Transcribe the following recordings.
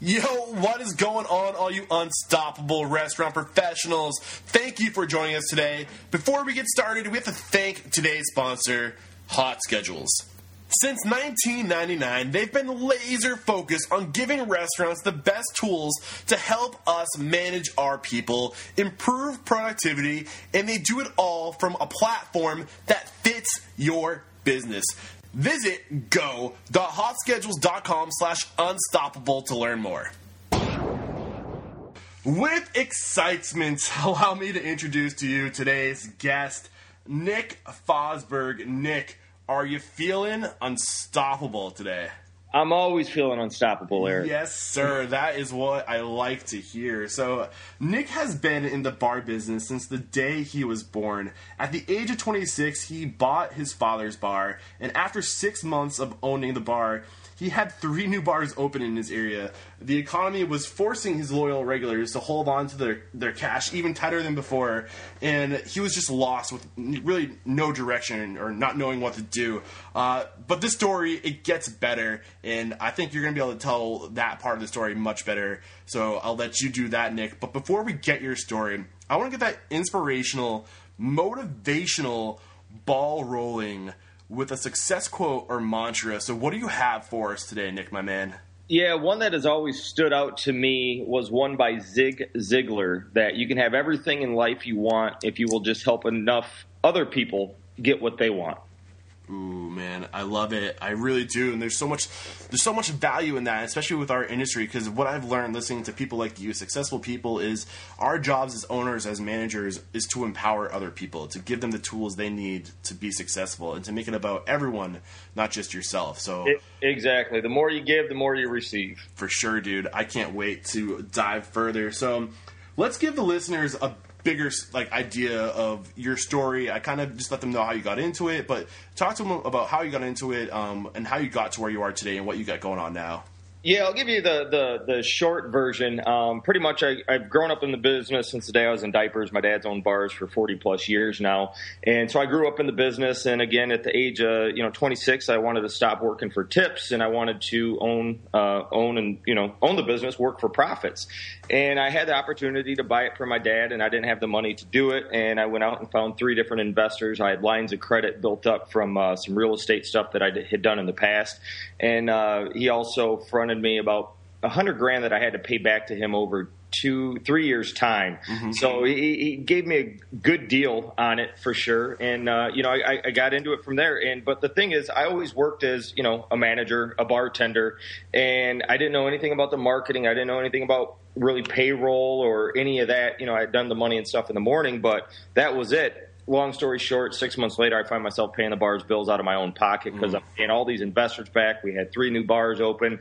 Yo, what is going on, all you unstoppable restaurant professionals? Thank you for joining us today. Before we get started, we have to thank today's sponsor, Hot Schedules. Since 1999, they've been laser focused on giving restaurants the best tools to help us manage our people, improve productivity, and they do it all from a platform that fits your business. Visit go.hotschedules.com slash unstoppable to learn more. With excitement, allow me to introduce to you today's guest, Nick Fosberg. Nick, are you feeling unstoppable today? I'm always feeling unstoppable, Eric. Yes, sir. That is what I like to hear. So, Nick has been in the bar business since the day he was born. At the age of 26, he bought his father's bar, and after six months of owning the bar, he had three new bars open in his area. The economy was forcing his loyal regulars to hold on to their, their cash even tighter than before, and he was just lost with really no direction or not knowing what to do. Uh, but this story, it gets better, and I think you're going to be able to tell that part of the story much better. So I'll let you do that, Nick. But before we get your story, I want to get that inspirational, motivational ball rolling with a success quote or mantra. So, what do you have for us today, Nick, my man? Yeah, one that has always stood out to me was one by Zig Ziglar that you can have everything in life you want if you will just help enough other people get what they want. Ooh, man, I love it. I really do. And there's so much, there's so much value in that, especially with our industry. Because what I've learned listening to people like you, successful people, is our jobs as owners, as managers, is to empower other people, to give them the tools they need to be successful, and to make it about everyone, not just yourself. So it, exactly, the more you give, the more you receive. For sure, dude. I can't wait to dive further. So let's give the listeners a bigger like idea of your story. I kind of just let them know how you got into it, but talk to them about how you got into it um, and how you got to where you are today and what you got going on now. Yeah, I'll give you the the, the short version. Um, pretty much, I, I've grown up in the business since the day I was in diapers. My dad's owned bars for 40 plus years now, and so I grew up in the business. And again, at the age of you know 26, I wanted to stop working for tips, and I wanted to own uh, own and you know own the business, work for profits. And I had the opportunity to buy it from my dad, and I didn't have the money to do it. And I went out and found three different investors. I had lines of credit built up from uh, some real estate stuff that I had done in the past, and uh, he also fronted me about a hundred grand that I had to pay back to him over two, three years time. Mm-hmm. So he, he, gave me a good deal on it for sure. And, uh, you know, I, I, got into it from there. And, but the thing is, I always worked as, you know, a manager, a bartender, and I didn't know anything about the marketing. I didn't know anything about really payroll or any of that. You know, I had done the money and stuff in the morning, but that was it long story short, six months later, I find myself paying the bars bills out of my own pocket because mm. I'm paying all these investors back. We had three new bars open.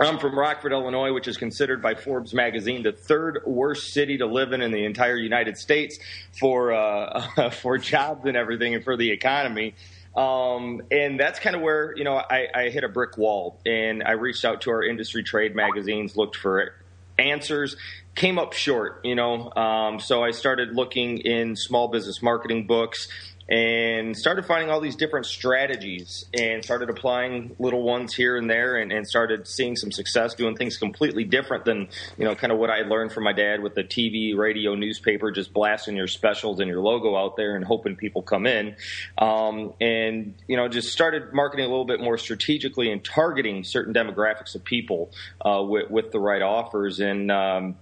I'm from Rockford, Illinois, which is considered by Forbes magazine the third worst city to live in in the entire United States for uh, for jobs and everything, and for the economy. Um, and that's kind of where you know I, I hit a brick wall, and I reached out to our industry trade magazines, looked for answers, came up short. You know, um, so I started looking in small business marketing books and started finding all these different strategies and started applying little ones here and there and, and, started seeing some success doing things completely different than you know kind of what i learned from my dad with the tv radio newspaper just blasting your specials and your logo out there and hoping people come in. Um, and you know just started marketing a little bit more strategically and targeting certain demographics of people uh, with, with, the right offers. And um,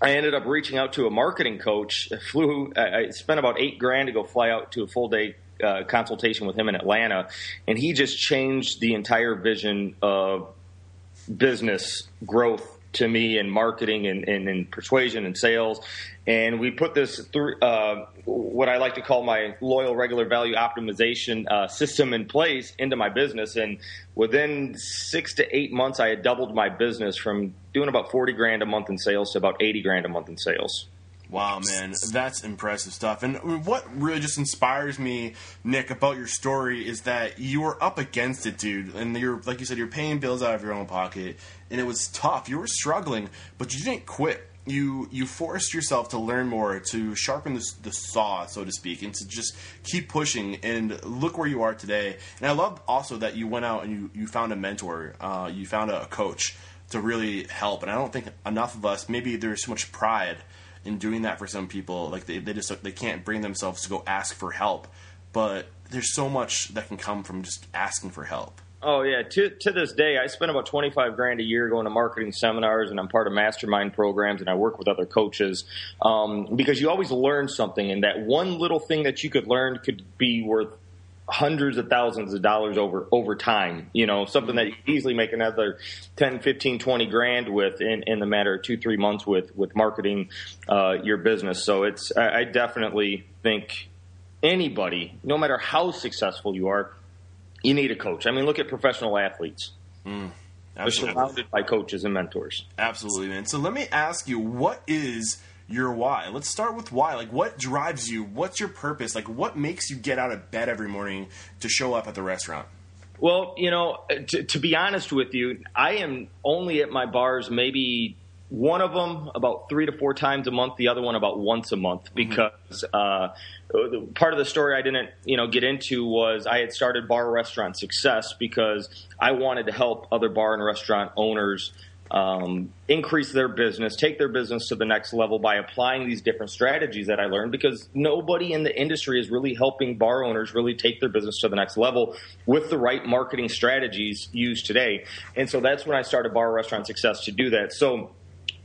I ended up reaching out to a marketing coach. Flew, I spent about eight grand to go fly out to a full day uh, consultation with him in Atlanta, and he just changed the entire vision of business growth to me in marketing and, and, and persuasion and sales. And we put this through uh, what I like to call my loyal regular value optimization uh, system in place into my business. And within six to eight months, I had doubled my business from doing about 40 grand a month in sales to about 80 grand a month in sales. Wow, man, that's impressive stuff. And what really just inspires me, Nick, about your story is that you were up against it, dude. And you're, like you said, you're paying bills out of your own pocket, and it was tough. You were struggling, but you didn't quit. You you forced yourself to learn more, to sharpen the, the saw, so to speak, and to just keep pushing. And look where you are today. And I love also that you went out and you, you found a mentor, uh, you found a coach to really help. And I don't think enough of us, maybe there's so much pride in doing that for some people. Like they, they just they can't bring themselves to go ask for help. But there's so much that can come from just asking for help. Oh yeah, to to this day, I spend about twenty five grand a year going to marketing seminars, and I'm part of mastermind programs, and I work with other coaches um, because you always learn something, and that one little thing that you could learn could be worth hundreds of thousands of dollars over over time you know something that you easily make another 10 15 20 grand with in, in the matter of two three months with with marketing uh, your business. So it's I, I definitely think anybody no matter how successful you are you need a coach. I mean, look at professional athletes. Mm, They're surrounded by coaches and mentors. Absolutely, man. So let me ask you, what is your why? Let's start with why. Like, what drives you? What's your purpose? Like, what makes you get out of bed every morning to show up at the restaurant? Well, you know, to, to be honest with you, I am only at my bars maybe one of them about three to four times a month, the other one about once a month, mm-hmm. because uh, part of the story I didn't, you know, get into was I had started bar restaurant success because I wanted to help other bar and restaurant owners um, increase their business, take their business to the next level by applying these different strategies that I learned. Because nobody in the industry is really helping bar owners really take their business to the next level with the right marketing strategies used today. And so that's when I started Bar Restaurant Success to do that. So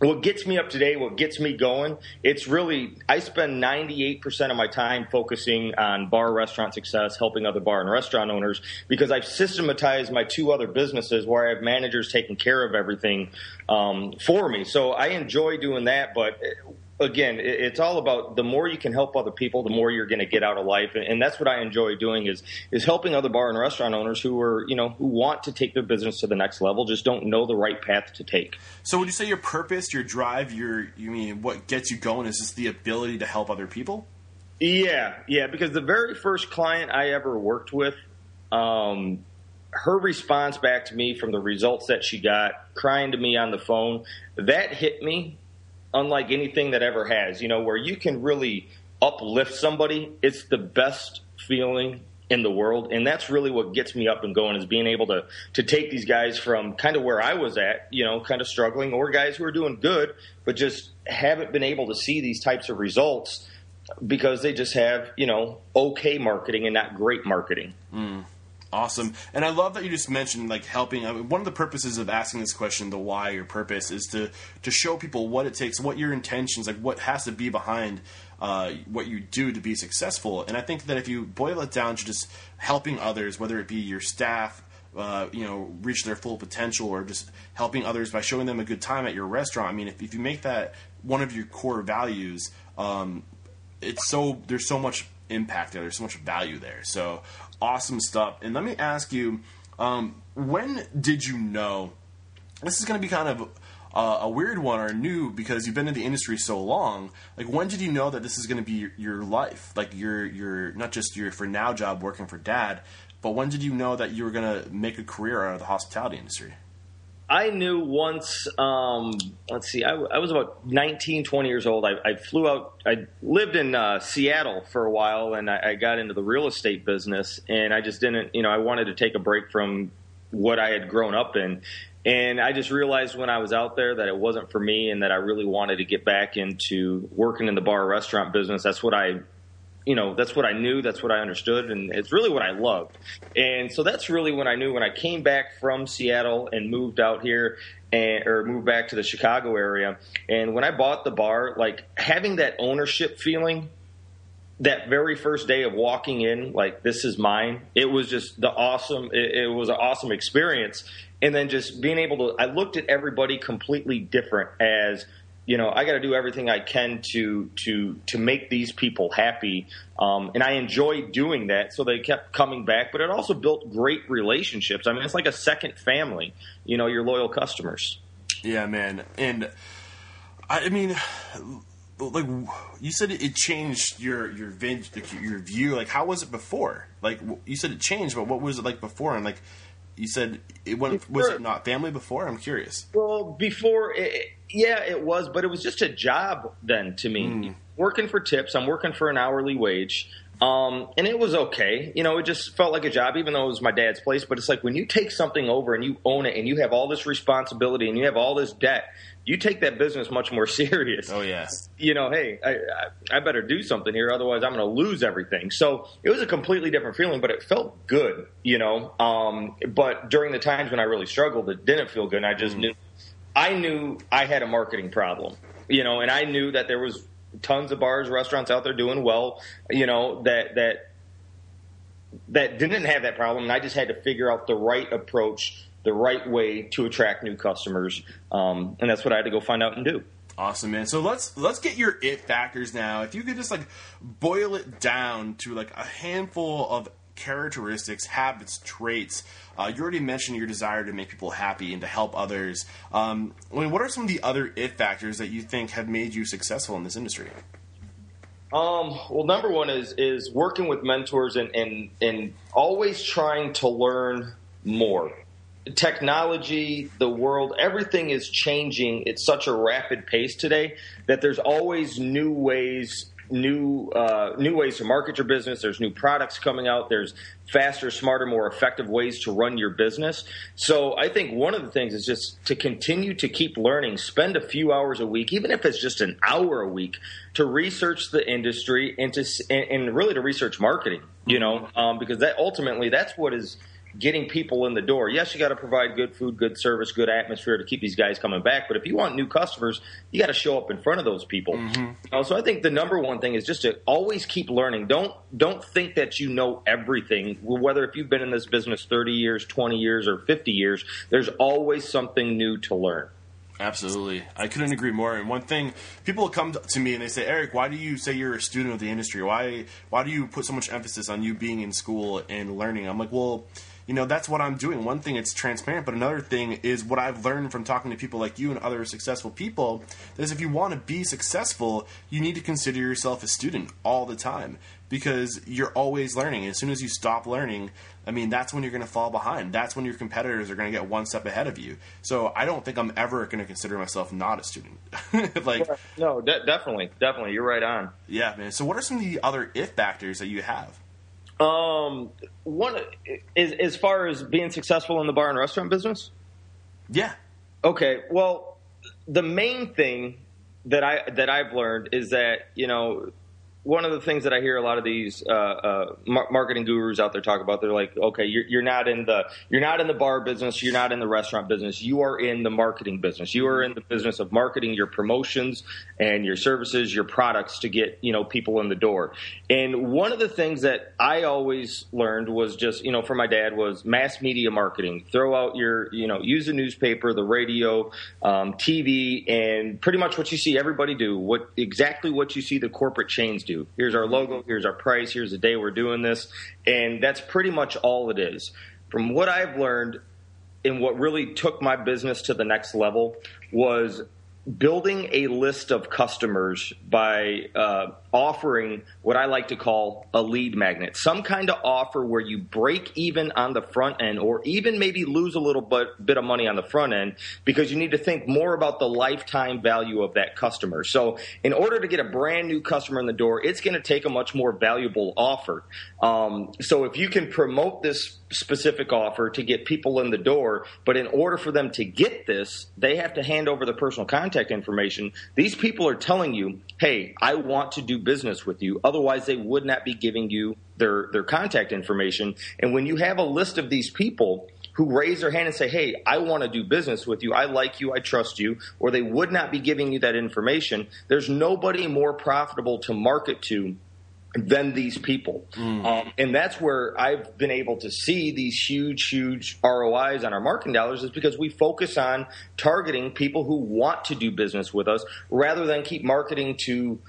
what gets me up today, what gets me going, it's really, I spend 98% of my time focusing on bar restaurant success, helping other bar and restaurant owners, because I've systematized my two other businesses where I have managers taking care of everything um, for me. So I enjoy doing that, but again, it's all about the more you can help other people, the more you're going to get out of life, and that's what I enjoy doing is is helping other bar and restaurant owners who are you know who want to take their business to the next level, just don't know the right path to take. So, would you say your purpose, your drive, your you mean what gets you going is just the ability to help other people? Yeah, yeah. Because the very first client I ever worked with. Um, her response back to me from the results that she got, crying to me on the phone, that hit me unlike anything that ever has. You know, where you can really uplift somebody. It's the best feeling in the world, and that's really what gets me up and going is being able to to take these guys from kind of where I was at, you know, kind of struggling, or guys who are doing good but just haven't been able to see these types of results because they just have you know okay marketing and not great marketing. Mm. Awesome. And I love that you just mentioned like helping. I mean, one of the purposes of asking this question, the why your purpose, is to to show people what it takes, what your intentions, like what has to be behind uh, what you do to be successful. And I think that if you boil it down to just helping others, whether it be your staff, uh, you know, reach their full potential, or just helping others by showing them a good time at your restaurant. I mean, if, if you make that one of your core values, um, it's so there's so much impact there. There's so much value there. So awesome stuff. And let me ask you, um, when did you know? This is going to be kind of uh, a weird one or new because you've been in the industry so long. Like, when did you know that this is going to be your, your, life? Like, your your not just your for now job working for dad, but when did you know that you were going to make a career out of the hospitality industry? I knew once, um, let's see, I, I, was about 19, 20 years old. I, I flew out, I lived in uh, Seattle for a while and I, I, got into the real estate business. And I just didn't, you know, I wanted to take a break from what I had grown up in. And I just realized when I was out there that it wasn't for me and that I really wanted to get back into working in the bar restaurant business. That's what I you know that's what I knew, that's what I understood, and it's really what I loved. And so that's really when I knew when I came back from Seattle and moved out here and or moved back to the Chicago area. And when I bought the bar, like having that ownership feeling that very first day of walking in, like this is mine. It was just the awesome. It, it was an awesome experience, and then just being able to. I looked at everybody completely different as you know I got to do everything I can to to to make these people happy, um, and I enjoy doing that. So they kept coming back, but it also built great relationships. I mean, it's like a second family. You know, your loyal customers. Yeah, man, and I mean like you said it changed your your vin- your view like how was it before like you said it changed but what was it like before and like you said it went was it not family before i'm curious well before it, yeah it was but it was just a job then to me mm. working for tips i'm working for an hourly wage um, and it was okay. You know, it just felt like a job, even though it was my dad's place. But it's like when you take something over and you own it and you have all this responsibility and you have all this debt, you take that business much more serious. Oh yes. You know, hey, I, I, I better do something here, otherwise I'm going to lose everything. So it was a completely different feeling, but it felt good. You know, um, but during the times when I really struggled, it didn't feel good. And I just mm. knew, I knew I had a marketing problem. You know, and I knew that there was tons of bars, restaurants out there doing well. You know that that that didn't have that problem, and I just had to figure out the right approach the right way to attract new customers, um, and that's what I had to go find out and do. Awesome, man. So let's let's get your it factors now. If you could just like boil it down to like a handful of characteristics, habits, traits. Uh, you already mentioned your desire to make people happy and to help others. Um, I mean, what are some of the other it factors that you think have made you successful in this industry? Um, well, number one is is working with mentors and, and and always trying to learn more technology, the world, everything is changing at such a rapid pace today that there's always new ways new uh, new ways to market your business. There's new products coming out. There's faster, smarter, more effective ways to run your business. So I think one of the things is just to continue to keep learning. Spend a few hours a week, even if it's just an hour a week, to research the industry and to and, really to research marketing. You know, um, because that ultimately that's what is getting people in the door. Yes, you got to provide good food, good service, good atmosphere to keep these guys coming back. But if you want new customers, you got to show up in front of those people. Mm-hmm. so I think the number one thing is just to always keep learning. Don't don't think that you know everything. Whether if you've been in this business thirty years, twenty years, or fifty years, there's always something new to learn. Absolutely. I couldn't agree more. And one thing, people come to me and they say, Eric, why do you say you're a student of the industry? Why, why do you put so much emphasis on you being in school and learning? I'm like, well, you know that's what i'm doing. One thing it's transparent but another thing is what i've learned from talking to people like you and other successful people is if you want to be successful you need to consider yourself a student all the time because you're always learning. As soon as you stop learning i mean that's when you're going to fall behind. That's when your competitors are going to get one step ahead of you. So i don't think i'm ever going to consider myself not a student. Like no de- definitely definitely you're right on. Yeah man. So what are some of the other it factors that you have um, one is as far as being successful in the bar and restaurant business. Yeah. Okay. Well, the main thing that I that I've learned is that you know one of the things that I hear a lot of these uh, uh, marketing gurus out there talk about, they're like, okay, you're, you're, not in the you're not in the bar business, you're not in the restaurant business, you are in the marketing business. You are in the business of marketing your promotions and your services, your products to get you know people in the door. And one of the things that I always learned was just you know from my dad was mass media marketing. Throw out your you know use the newspaper, the radio, um, TV, and pretty much what you see everybody do. What exactly what you see the corporate chains do Here's our logo, here's our price, here's the day we're doing this. And that's pretty much all it is. From what I've learned and what really took my business to the next level was building a list of customers by uh, offering what I like to call a lead magnet, some kind of offer where you break even on the front end or even maybe lose a little bit, bit of money on the front end because you need to think more about the lifetime value of that customer. So, in order to get a brand new customer in the door, it's going to take a much more valuable offer. Um, so, if you can promote this specific offer to get people in the door, but in order for them to get this, they have to hand over the personal contact information. These people are telling you, hey, I want to do business with you. Otherwise, they would not be giving you their, their contact information. And when you have a list of these people, who raise their hand and say, Hey, I want to do business with you. I like you. I trust you. Or they would not be giving you that information. There's nobody more profitable to market to than these people. Mm. Um, and that's where I've been able to see these huge, huge ROIs on our marketing dollars is because we focus on targeting people who want to do business with us rather than keep marketing to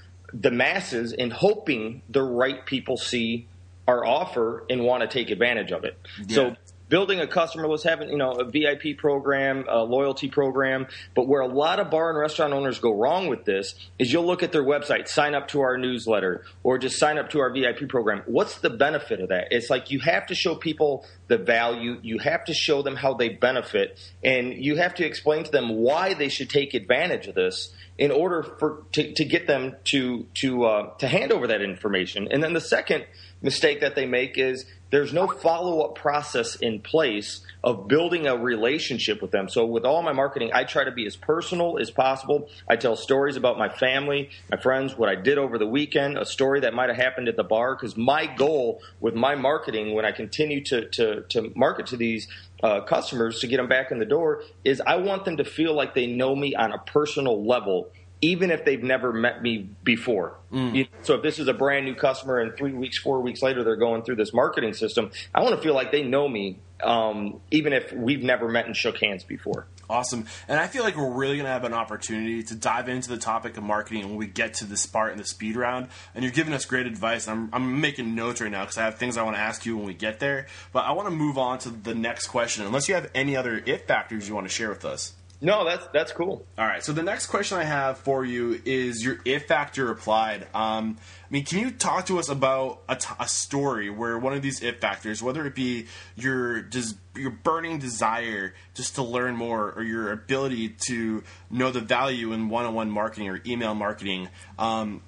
the masses and hoping the right people see our offer and want to take advantage of it. Yeah. So building a customer list, having you know a VIP program, a loyalty program. But where a lot of bar and restaurant owners go wrong with this is you'll look at their website, sign up to our newsletter, or just sign up to our VIP program. What's the benefit of that? It's like you have to show people the value, you have to show them how they benefit, and you have to explain to them why they should take advantage of this in order for to, to get them to to uh, to hand over that information. And then the second mistake that they make is there's no follow up process in place of building a relationship with them. So, with all my marketing, I try to be as personal as possible. I tell stories about my family, my friends, what I did over the weekend, a story that might have happened at the bar. Because my goal with my marketing, when I continue to, to, to market to these uh, customers to get them back in the door, is I want them to feel like they know me on a personal level even if they've never met me before. Mm. So if this is a brand new customer and three weeks, four weeks later, they're going through this marketing system, I want to feel like they know me, um, even if we've never met and shook hands before. Awesome. And I feel like we're really going to have an opportunity to dive into the topic of marketing when we get to this part in the speed round. And you're giving us great advice. I'm, I'm making notes right now because I have things I want to ask you when we get there. But I want to move on to the next question, unless you have any other it factors you want to share with us. No, that's that's cool. All right. So the next question I have for you is your it factor applied. Um, I mean, can you talk to us about a, t- a story where one of these it factors, whether it be your des- your burning desire just to learn more, or your ability to know the value in one-on-one marketing or email marketing, um,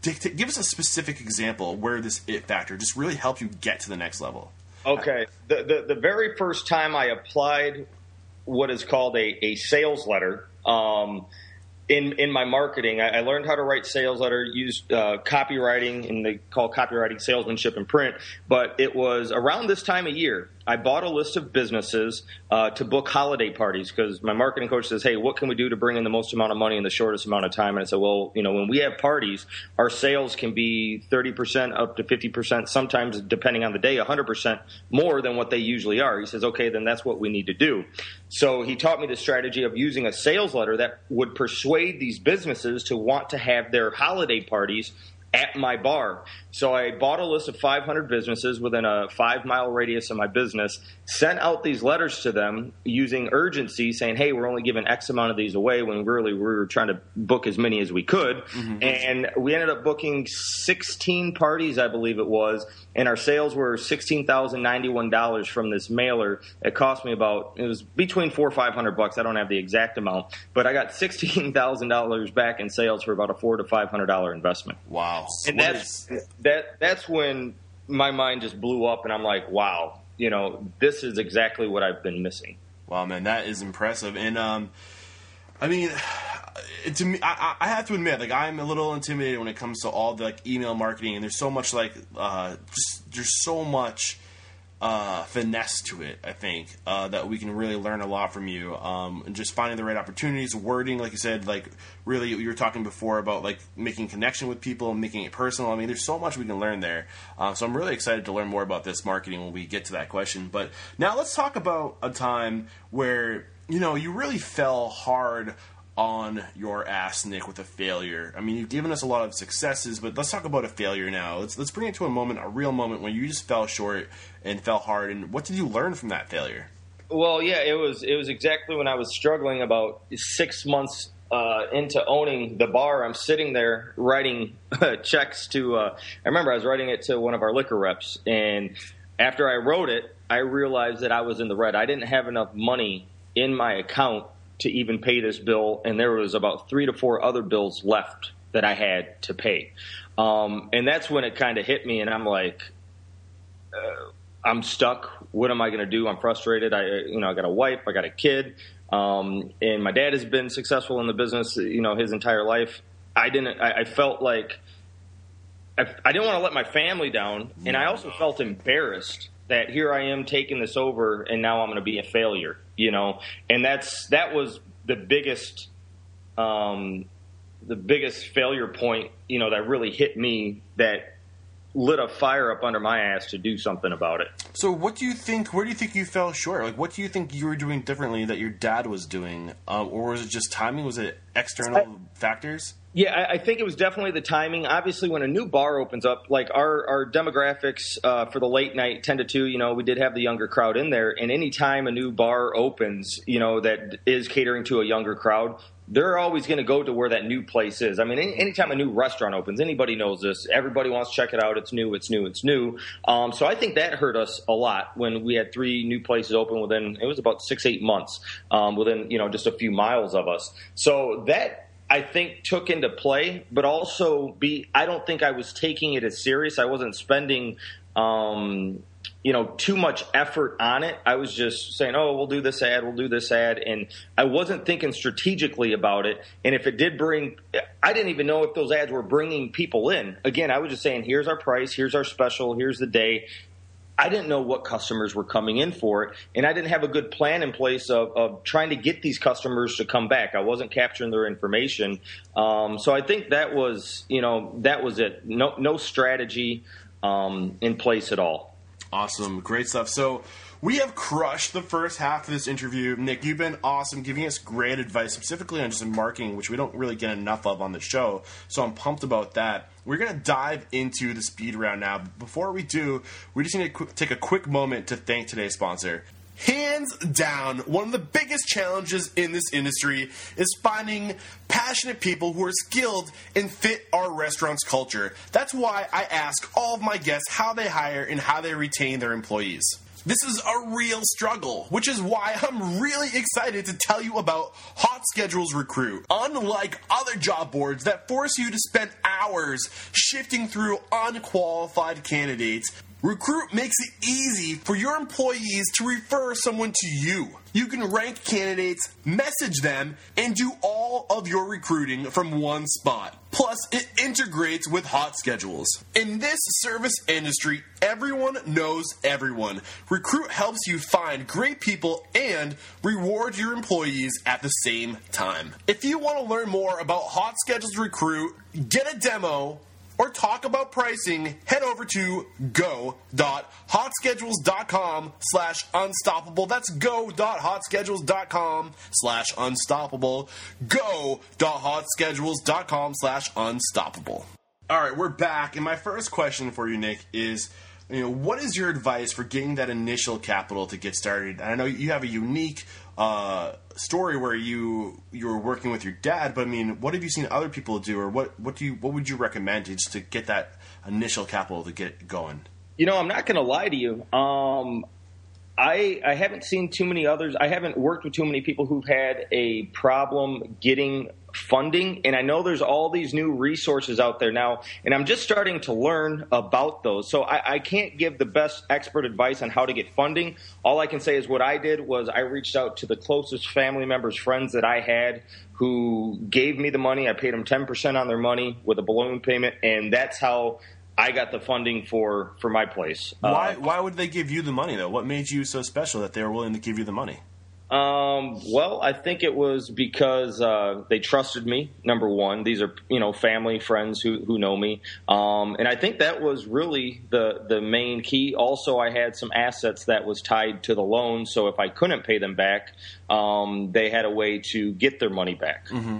t- t- give us a specific example where this it factor just really helped you get to the next level. Okay. The, the, the very first time I applied what is called a, a sales letter. Um, in in my marketing, I, I, learned how to write sales letter, use uh, copywriting, and they call copywriting salesmanship in print. But it was around this time of year I bought a list of businesses uh, to book holiday parties because my marketing coach says, "Hey, what can we do to bring in the most amount of money in the shortest amount of time?" And I said, "Well, you know, when we have parties, our sales can be thirty percent up to fifty percent, sometimes depending on the day, hundred percent more than what they usually are." He says, "Okay, then that's what we need to do." So he taught me the strategy of using a sales letter that would persuade these businesses to want to have their holiday parties at my bar. So I bought a list of 500 businesses within a five mile radius of my business, sent out these letters to them using urgency, saying, "Hey, we're only giving X amount of these away." When really we were trying to book as many as we could, mm-hmm. and we ended up booking 16 parties, I believe it was, and our sales were sixteen thousand ninety one dollars from this mailer. It cost me about it was between four or five hundred bucks. I don't have the exact amount, but I got sixteen thousand dollars back in sales for about a four to five hundred dollar investment. Wow! And that's that that's when my mind just blew up, and I'm like, wow, you know, this is exactly what I've been missing. Wow, man, that is impressive. And um, I mean, to me, I, I, have to admit, like I'm a little intimidated when it comes to all the like email marketing, and there's so much like uh, just there's so much uh, finesse to it. I think uh, that we can really learn a lot from you, um, and just finding the right opportunities, wording, like you said, like really you were talking before about like making connection with people and making it personal. I mean, there's so much we can learn there. Uh, so I'm really excited to learn more about this marketing when we get to that question. But now let's talk about a time where you know you really fell hard on your ass, Nick, with a failure. I mean, you've given us a lot of successes, but let's talk about a failure now. Let's let's bring it to a moment, a real moment when you just fell short and fell hard. And what did you learn from that failure? Well, yeah, it was it was exactly when I was struggling about six months uh, into owning the bar. I'm sitting there writing checks to. Uh, I remember I was writing it to one of our liquor reps, and after I wrote it, I realized that I was in the red. I didn't have enough money in my account to even pay this bill, and there was about three to four other bills left that I had to pay. Um, and that's when it kind of hit me, and I'm like, uh, I'm stuck. What am I going to do? I'm frustrated. I, you know, I got a wife, I got a kid, um, and my dad has been successful in the business, you know, his entire life. I didn't. I, I felt like I, I didn't want to let my family down, and I also felt embarrassed that here I am taking this over, and now I'm going to be a failure you know, and that's that was the biggest um, the biggest failure point, you know, that really hit me that lit a fire up under my ass to do something about it. So, what do you think? Where do you think you fell short? Like, what do you think you were doing differently that your dad was doing, um, or was it just timing? Was it external I, factors? Yeah, I, I, think it was definitely the timing. Obviously, when a new bar opens up, like our our demographics uh, for the late night, ten to two, you know, we did have the younger crowd in there. And anytime a new bar opens, you know, that is catering to a younger crowd, they're always going to go to where that new place is. I mean, any, anytime a new restaurant opens, anybody knows this. Everybody wants to check it out. It's new. It's new. It's new. Um, so I think that hurt us a lot when we had three new places open within it was about six eight months um, within you know just a few miles of us. So that I think took into play, but also be I don't think I was taking it as serious. I wasn't spending. Um, you know too much effort on it. I was just saying, "Oh, we'll do this ad, we'll do this ad," and I wasn't thinking strategically about it. And if it did bring, I didn't even know if those ads were bringing people in. Again, I was just saying, "Here's our price, here's our special, here's the day." I didn't know what customers were coming in for it, and I didn't have a good plan in place of, of trying to get these customers to come back. I wasn't capturing their information, um, so I think that was, you know, that was it. No, no strategy um, in place at all. Awesome. Great stuff. So we have crushed the first half of this interview. Nick, you've been awesome giving us great advice, specifically on just marketing, which we don't really get enough of on the show. So I'm pumped about that. We're going to dive into the speed round now. Before we do, we just need to take a quick moment to thank today's sponsor. Hands down, one of the biggest challenges in this industry is finding passionate people who are skilled and fit our restaurant's culture. That's why I ask all of my guests how they hire and how they retain their employees. This is a real struggle, which is why I'm really excited to tell you about Hot Schedules Recruit. Unlike other job boards that force you to spend hours shifting through unqualified candidates, Recruit makes it easy for your employees to refer someone to you. You can rank candidates, message them, and do all of your recruiting from one spot. Plus, it integrates with hot schedules. In this service industry, everyone knows everyone. Recruit helps you find great people and reward your employees at the same time. If you want to learn more about Hot Schedules Recruit, get a demo, or talk about pricing, head over to go.hotschedules.com slash unstoppable. That's go.hotschedules.com slash unstoppable. Go.hotschedules.com slash unstoppable. All right, we're back. And my first question for you, Nick, is you know, what is your advice for getting that initial capital to get started? And I know you have a unique uh, story where you you were working with your dad, but I mean, what have you seen other people do, or what what do you what would you recommend just to get that initial capital to get going? You know, I'm not going to lie to you. Um, I I haven't seen too many others. I haven't worked with too many people who've had a problem getting funding. And I know there's all these new resources out there now, and I'm just starting to learn about those. So I, I, can't give the best expert advice on how to get funding. All I can say is what I did was I reached out to the closest family members, friends that I had who gave me the money. I paid them 10% on their money with a balloon payment, and that's how I got the funding for for my place. Why uh, why would they give you the money though? What made you so special that they were willing to give you the money? Um, well, I think it was because uh, they trusted me. Number one, these are you know family, friends who who know me, um, and I think that was really the the main key. Also, I had some assets that was tied to the loan, so if I couldn't pay them back, um, they had a way to get their money back. Mm-hmm.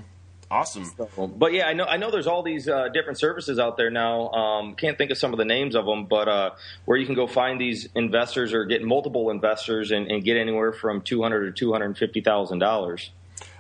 Awesome. So, but yeah, I know I know there's all these uh, different services out there now. Um, can't think of some of the names of them, but uh, where you can go find these investors or get multiple investors and, and get anywhere from two hundred to two hundred fifty thousand dollars.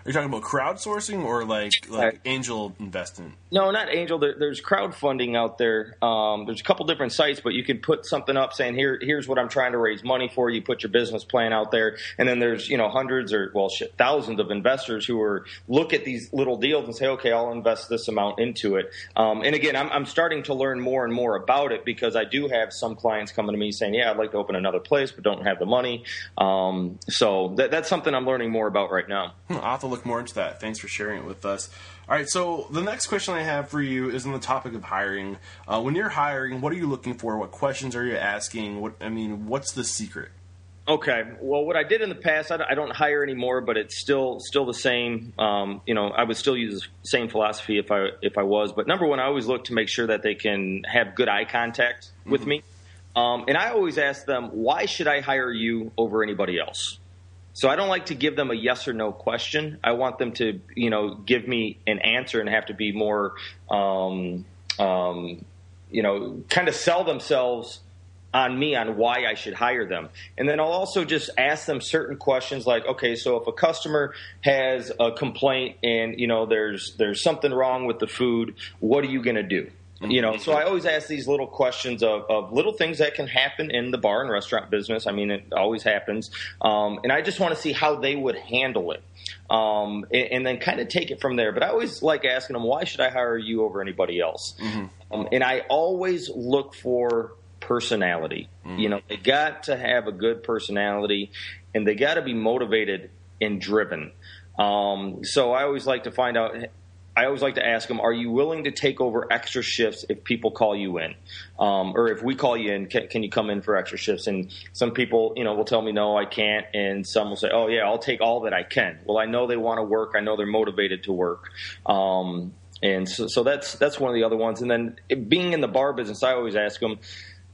Are you talking about crowdsourcing or like like angel investment? No, not angel. There, there's crowdfunding out there. Um, there's a couple different sites, but you can put something up saying here, here's what I'm trying to raise money for. You put your business plan out there, and then there's you know hundreds or well shit, thousands of investors who are look at these little deals and say, okay, I'll invest this amount into it. Um, and again, I'm, I'm starting to learn more and more about it because I do have some clients coming to me saying, yeah, I'd like to open another place, but don't have the money. Um, so that, that's something I'm learning more about right now. Hmm, look more into that. Thanks for sharing it with us. All right, so the next question I have for you is on the topic of hiring. Uh, when you're hiring, what are you looking for? What questions are you asking? What I mean, what's the secret? Okay. Well, what I did in the past, I don't, I don't hire anymore, but it's still still the same. Um, you know, I would still use the same philosophy if I if I was. But number one, I always look to make sure that they can have good eye contact with mm-hmm. me, um, and I always ask them, why should I hire you over anybody else? So I don't like to give them a yes or no question. I want them to, you know, give me an answer and have to be more, um, um, you know, kind of sell themselves on me on why I should hire them. And then I'll also just ask them certain questions like, okay, so if a customer has a complaint and you know there's there's something wrong with the food, what are you going to do? You know, so I always ask these little questions of, of little things that can happen in the bar and restaurant business. I mean, it always happens, um, and I just want to see how they would handle it, um, and, and, then kind of take it from there. But I always like asking them, "Why should I hire you over anybody else?" Mm-hmm. Um, and I always look for personality. Mm-hmm. You know, they got to have a good personality and they got to be motivated and driven. Um, so I always like to find out. I always like to ask them, are you willing to take over extra shifts if people call you in? Um, or if we call you in, can, can, you come in for extra shifts? And some people, you know, will tell me, no, I can't. And some will say, oh, yeah, I'll take all that I can. Well, I know they want to work. I know they're motivated to work. Um, and so, so that's, that's one of the other ones. And then being in the bar business, I always ask them,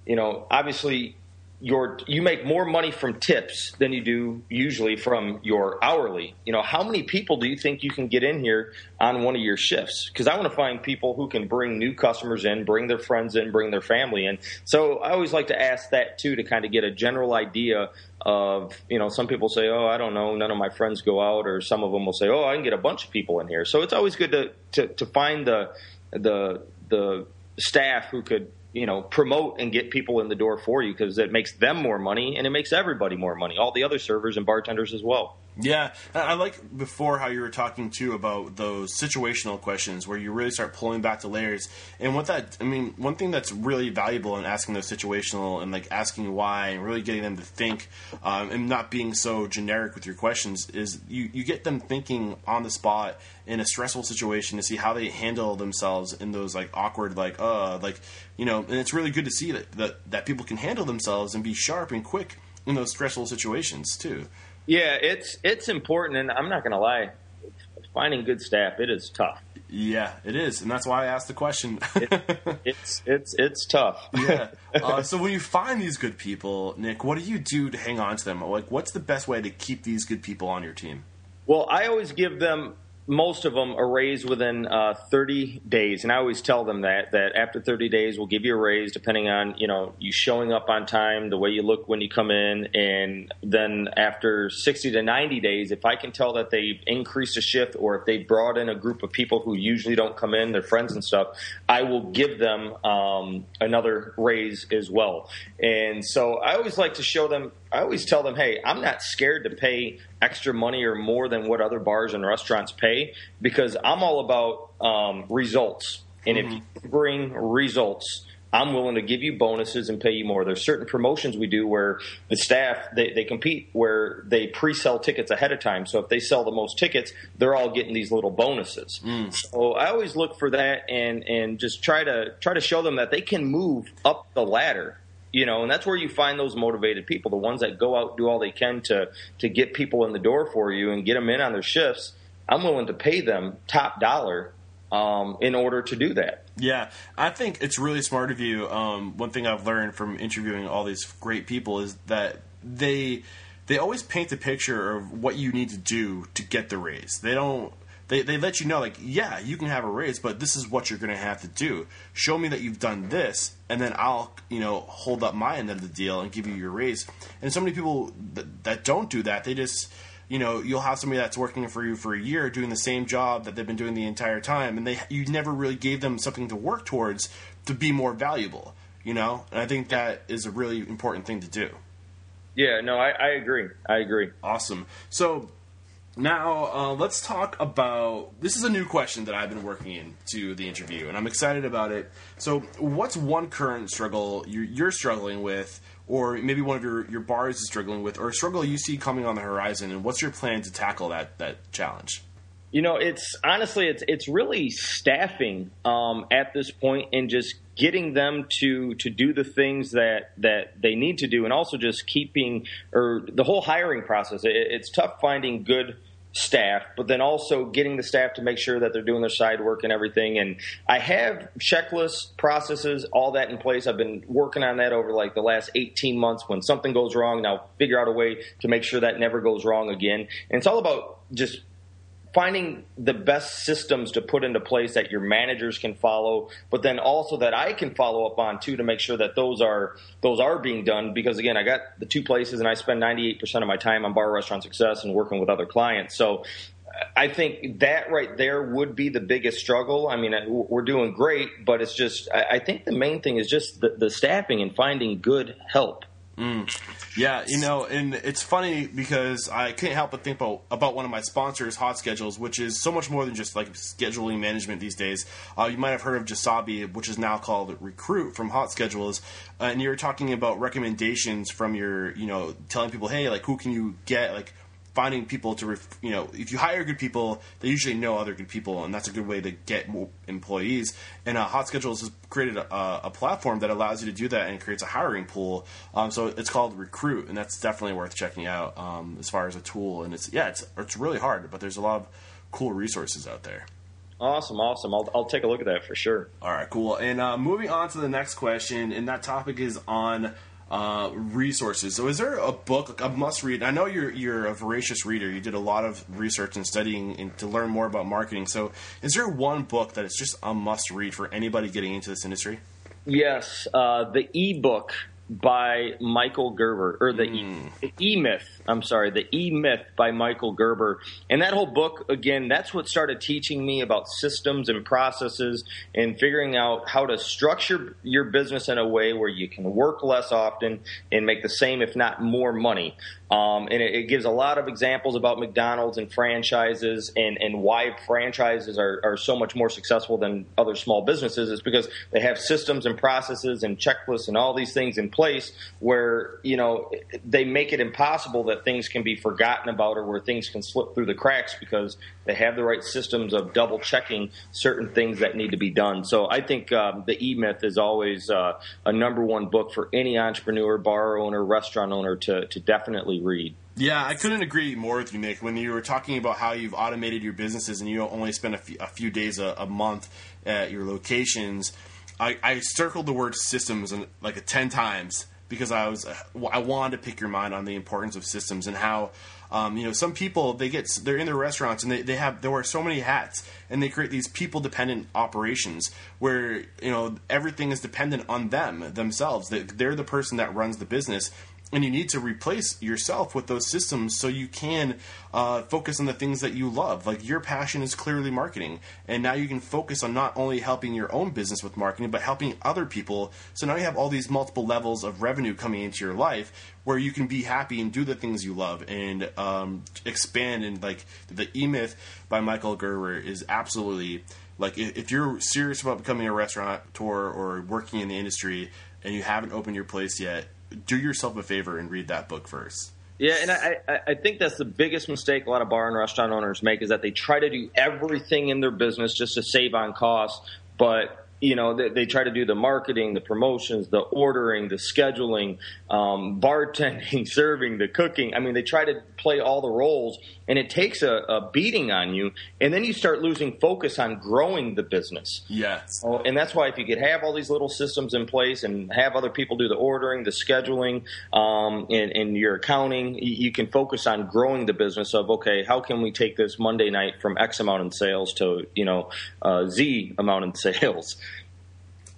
you know, obviously your you make more money from tips than you do usually from your hourly. You know, how many people do you think you can get in here on one of your shifts? Because I want to find people who can bring new customers in, bring their friends in, bring their family in. So I always like to ask that too to kind of get a general idea of you know some people say oh i don't know none of my friends go out or some of them will say oh i can get a bunch of people in here so it's always good to to, to find the the the staff who could you know promote and get people in the door for you because it makes them more money and it makes everybody more money all the other servers and bartenders as well yeah, I like before how you were talking too about those situational questions where you really start pulling back the layers. And what that, I mean, one thing that's really valuable in asking those situational and like asking why and really getting them to think um, and not being so generic with your questions is you, you get them thinking on the spot in a stressful situation to see how they handle themselves in those like awkward, like, uh, like, you know, and it's really good to see that, that, that people can handle themselves and be sharp and quick in those stressful situations too. Yeah, it's it's important, and I'm not going to lie. Finding good staff, it is tough. Yeah, it is, and that's why I asked the question. it, it's it's it's tough. yeah. Uh, so when you find these good people, Nick, what do you do to hang on to them? Like, what's the best way to keep these good people on your team? Well, I always give them most of them a raise within uh, 30 days, and I always tell them that that after 30 days we'll give you a raise, depending on you know you showing up on time, the way you look when you come in, and then after 60 to 90 days, if I can tell that they've increased a shift or if they brought in a group of people who usually don't come in, their friends and stuff, I will give them um, another raise as well. And so I always like to show them. I always tell them, hey, I'm not scared to pay extra money or more than what other bars and restaurants pay because I'm all about um, results. And mm-hmm. if you bring results, I'm willing to give you bonuses and pay you more. There's certain promotions we do where the staff they, they compete where they pre-sell tickets ahead of time. So if they sell the most tickets, they're all getting these little bonuses. Mm. So I always look for that and and just try to try to show them that they can move up the ladder you know, and that's where you find those motivated people, the ones that go out do all they can to to get people in the door for you and get them in on their shifts. I'm willing to pay them top dollar um, in order to do that. Yeah, I think it's really smart of you. Um, one thing I've learned from interviewing all these great people is that they they always paint the picture of what you need to do to get the raise. They don't they, they let you know like yeah you can have a raise but this is what you're going to have to do. Show me that you've done this and then i'll you know hold up my end of the deal and give you your raise. And so many people that, that don't do that they just you know you'll have somebody that's working for you for a year doing the same job that they've been doing the entire time and they you never really gave them something to work towards to be more valuable you know? And i think that is a really important thing to do. Yeah no i, I agree. I agree. Awesome. So now, uh, let's talk about. This is a new question that I've been working into the interview, and I'm excited about it. So, what's one current struggle you're, you're struggling with, or maybe one of your, your bars is struggling with, or a struggle you see coming on the horizon, and what's your plan to tackle that, that challenge? You know, it's honestly, it's it's really staffing um, at this point, and just getting them to to do the things that that they need to do, and also just keeping or the whole hiring process. It, it's tough finding good staff, but then also getting the staff to make sure that they're doing their side work and everything. And I have checklists, processes, all that in place. I've been working on that over like the last 18 months. When something goes wrong, now figure out a way to make sure that never goes wrong again. And it's all about just finding the best systems to put into place that your managers can follow, but then also that I can follow up on too to make sure that those are those are being done. Because again, I got the two places, and I spend 98% of my time on bar restaurant success and working with other clients. So. I think that right there would be the biggest struggle. I mean, we're doing great, but it's just, I think the main thing is just the, the staffing and finding good help. Mm. Yeah, you know, and it's funny because I can't help but think about, about one of my sponsors, Hot Schedules, which is so much more than just like scheduling management these days. Uh, you might have heard of Jasabi, which is now called Recruit from Hot Schedules, uh, and you were talking about recommendations from your, you know, telling people, hey, like who can you get, like finding people to, ref- you know, if you hire good people, they usually know other good people, and that's a good way to get more employees. And uh, Hot Schedules has created a, a, platform that allows you to do that and creates a hiring pool. Um, so it's called Recruit, and that's definitely worth checking out um, as far as a tool. And it's yeah, it's it's really hard, but there's a lot of cool resources out there. Awesome, awesome. I'll, I'll take a look at that for sure. All right, cool. And uh, moving on to the next question, and that topic is on uh, resources. So, is there a book, a must read? I know you're you're a voracious reader. You did a lot of research and studying and to learn more about marketing. So, is there one book that is just a must read for anybody getting into this industry? Yes, uh, the ebook by Michael Gerber, or the mm. E Myth. I'm sorry, the E Myth by Michael Gerber. And that whole book, again, that's what started teaching me about systems and processes and figuring out how to structure your business in a way where you can work less often and make the same, if not more money. Um, and it, it, gives a lot of examples about McDonald's and franchises and, and why franchises are, are so much more successful than other small businesses is because they have systems and processes and checklists and all these things in place where, you know, they make it impossible that things can be forgotten about or where things can slip through the cracks because they have the right systems of double checking certain things that need to be done. So I think um, the E Myth is always uh, a number one book for any entrepreneur, bar owner, restaurant owner to, to definitely read. Yeah, I couldn't agree more with you, Nick. When you were talking about how you've automated your businesses and you only spend a few, a few days a, a, month at your locations, I, I circled the word systems like ten times because I was I wanted to pick your mind on the importance of systems and how um, you know some people they get they're in their restaurants and they, they have they wear so many hats and they create these people dependent operations where you know everything is dependent on them themselves they, they're the person that runs the business and you need to replace yourself with those systems so you can uh, focus on the things that you love. Like your passion is clearly marketing, and now you can focus on not only helping your own business with marketing, but helping other people. So now you have all these multiple levels of revenue coming into your life where you can be happy and do the things you love and um, expand. And like the E Myth by Michael Gerber is absolutely like if you're serious about becoming a restaurateur or working in the industry and you haven't opened your place yet do yourself a favor and read that book first. Yeah, and I, I think that's the biggest mistake a lot of bar and restaurant owners make is that they try to do everything in their business just to save on costs, but you know they, they, try to do the marketing the promotions the ordering the scheduling um, bartending serving the cooking. I mean they try to play all the roles and it takes a, a, beating on you and then you start losing focus on growing the business. Yes. Oh, and that's why if you could have all these little systems in place and have other people do the ordering the scheduling um, and, and your accounting you can focus on growing the business of okay how can we take this monday night from x amount in sales to you know uh, z amount in sales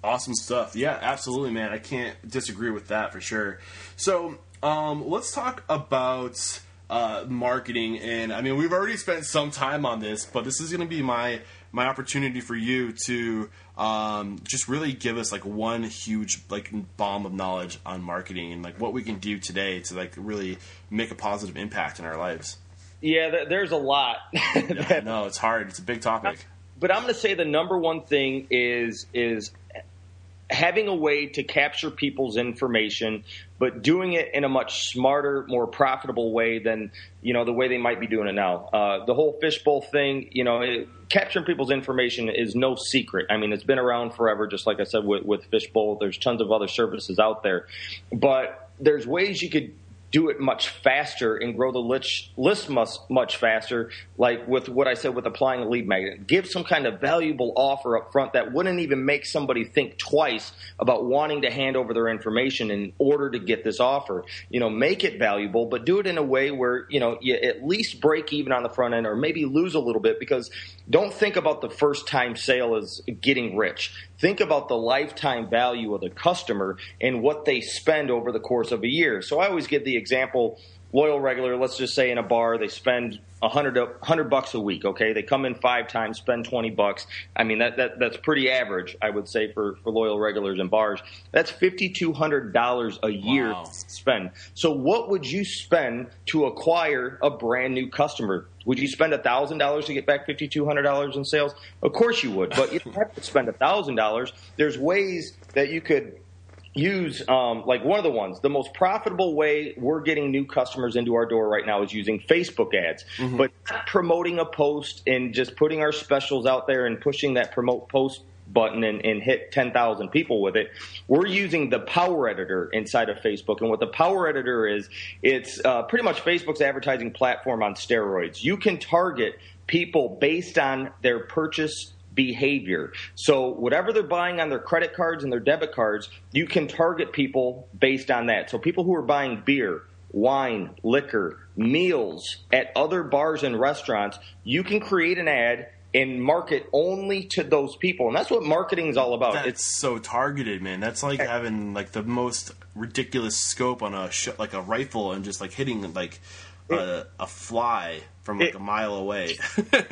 Awesome stuff. Yeah, absolutely, man. I can't disagree with that for sure. So, um, let's talk about uh, marketing. And I mean, we've already spent some time on this, but this is going to be my my opportunity for you to um, just really give us like one huge like bomb of knowledge on marketing and like what we can do today to like really make a positive impact in our lives. Yeah, there's a lot. yeah, no, it's hard. It's a big topic. But I'm going to say the number one thing is is having a way to capture people's information, but doing it in a much smarter, more profitable way than you know the way they might be doing it now. Uh, the whole fishbowl thing, you know, it, capturing people's information is no secret. I mean, it's been around forever. Just like I said with, with fishbowl, there's tons of other services out there, but there's ways you could do it much faster and grow the list, much, much faster, like with what I said with applying a lead magnet. Give some kind of valuable offer up front that wouldn't even make somebody think twice about wanting to hand over their information in order to get this offer. You know, make it valuable, but do it in a way where, you know, you at least break even on the front end or maybe lose a little bit because don't think about the first time sale as getting rich think about the lifetime value of the customer and what they spend over the course of a year. So I always give the example loyal regular, let's just say in a bar, they spend 100, 100 bucks a week. Okay, they come in five times, spend 20 bucks. I mean that, that that's pretty average, I would say, for, for loyal regulars in bars. That's $5,200 a year wow. spend. So what would you spend to acquire a brand new customer? Would you spend thousand dollars to get back fifty two hundred dollars in sales? Of course you would, but you don't have to spend thousand dollars. There's ways that you could use um, like one of the ones the most profitable way we're getting new customers into our door right now is using facebook ads mm-hmm. but promoting a post and just putting our specials out there and pushing that promote post button and, and hit 10,000 people with it. We're using the Power Editor inside of Facebook. And what the Power Editor is, it's uh, pretty much Facebook's advertising platform on steroids. You can target people based on their purchase behavior. So whatever they're buying on their credit cards and their debit cards, you can target people based on that. So people who are buying beer, wine, liquor, meals at other bars and restaurants, you can create an ad and market only to those people. And that's what marketing is all about. That's it's so targeted, man. That's like having like the most ridiculous scope on a sh- like a rifle and just like hitting like a, a fly from like it, a mile away.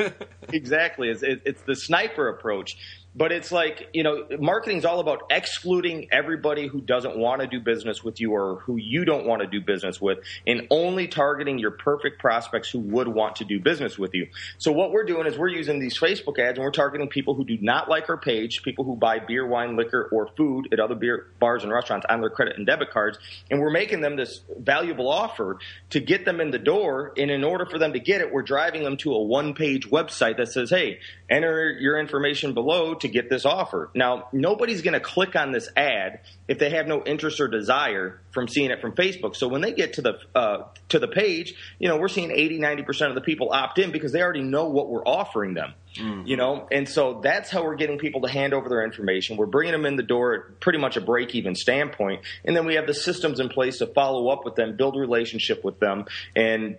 exactly. It's, it, it's the sniper approach. But it's like, you know, marketing is all about excluding everybody who doesn't want to do business with you or who you don't want to do business with and only targeting your perfect prospects who would want to do business with you. So what we're doing is we're using these Facebook ads and we're targeting people who do not like our page, people who buy beer, wine, liquor, or food at other beer bars and restaurants on their credit and debit cards. And we're making them this valuable offer to get them in the door. And in order for them to get it, we're driving them to a one page website that says, hey, enter your information below to get this offer. Now, nobody's going to click on this ad if they have no interest or desire from seeing it from Facebook. So when they get to the uh, to the page, you know, we're seeing 80, 90% of the people opt in because they already know what we're offering them. Mm-hmm. You know, and so that's how we're getting people to hand over their information. We're bringing them in the door at pretty much a break even standpoint. And then we have the systems in place to follow up with them, build a relationship with them, and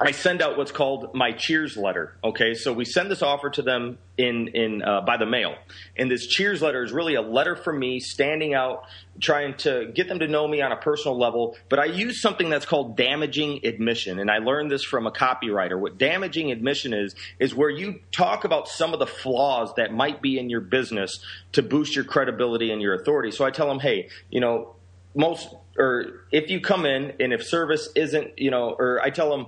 I send out what's called my cheers letter. Okay, so we send this offer to them in in uh, by the mail, and this cheers letter is really a letter from me standing out, trying to get them to know me on a personal level. But I use something that's called damaging admission, and I learned this from a copywriter. What damaging admission is is where you talk about some of the flaws that might be in your business to boost your credibility and your authority. So I tell them, hey, you know, most or if you come in and if service isn't, you know, or I tell them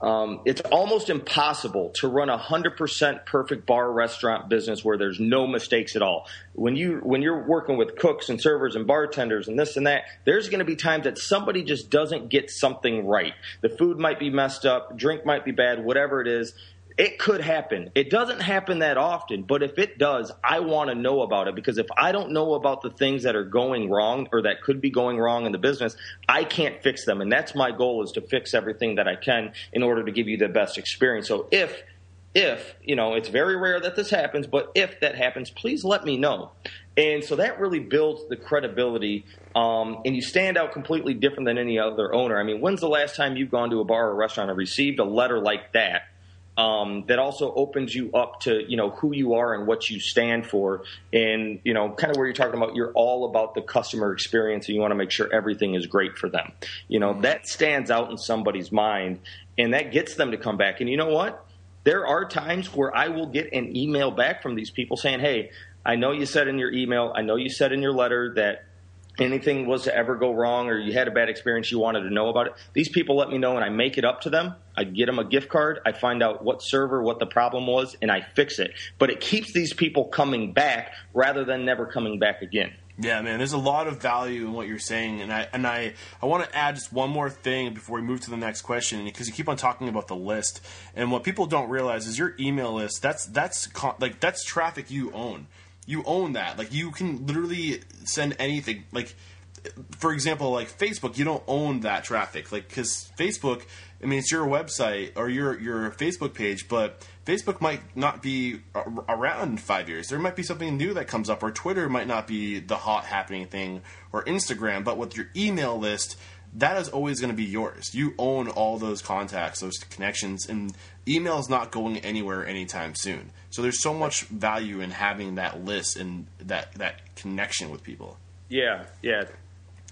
um, it's almost impossible to run a hundred percent perfect bar restaurant business where there's no mistakes at all. When you when you're working with cooks and servers and bartenders and this and that, there's going to be times that somebody just doesn't get something right. The food might be messed up, drink might be bad, whatever it is. It could happen. It doesn't happen that often, but if it does, I want to know about it because if I don't know about the things that are going wrong or that could be going wrong in the business, I can't fix them. And that's my goal is to fix everything that I can in order to give you the best experience. So if if, you know, it's very rare that this happens, but if that happens, please let me know. And so that really builds the credibility, um, and you stand out completely different than any other owner. I mean, when's the last time you've gone to a bar or restaurant and received a letter like that um, that also opens you up to you know who you are and what you stand for, and you know kind of where you're talking about you're all about the customer experience and you want to make sure everything is great for them. You know that stands out in somebody's mind, and that gets them to come back. And you know what? There are times where I will get an email back from these people saying, "Hey, I know you said in your email, I know you said in your letter that anything was to ever go wrong or you had a bad experience, you wanted to know about it, these people let me know and I make it up to them. I get them a gift card. I find out what server, what the problem was, and I fix it. But it keeps these people coming back rather than never coming back again. Yeah, man, there's a lot of value in what you're saying, and I and I I want to add just one more thing before we move to the next question because you keep on talking about the list, and what people don't realize is your email list. That's that's like that's traffic you own. You own that. Like you can literally send anything. Like for example, like Facebook, you don't own that traffic. Like because Facebook, I mean, it's your website or your your Facebook page, but Facebook might not be around in five years. There might be something new that comes up, or Twitter might not be the hot happening thing, or Instagram. But with your email list, that is always going to be yours. You own all those contacts, those connections, and email is not going anywhere anytime soon. So there's so much value in having that list and that that connection with people. Yeah, yeah,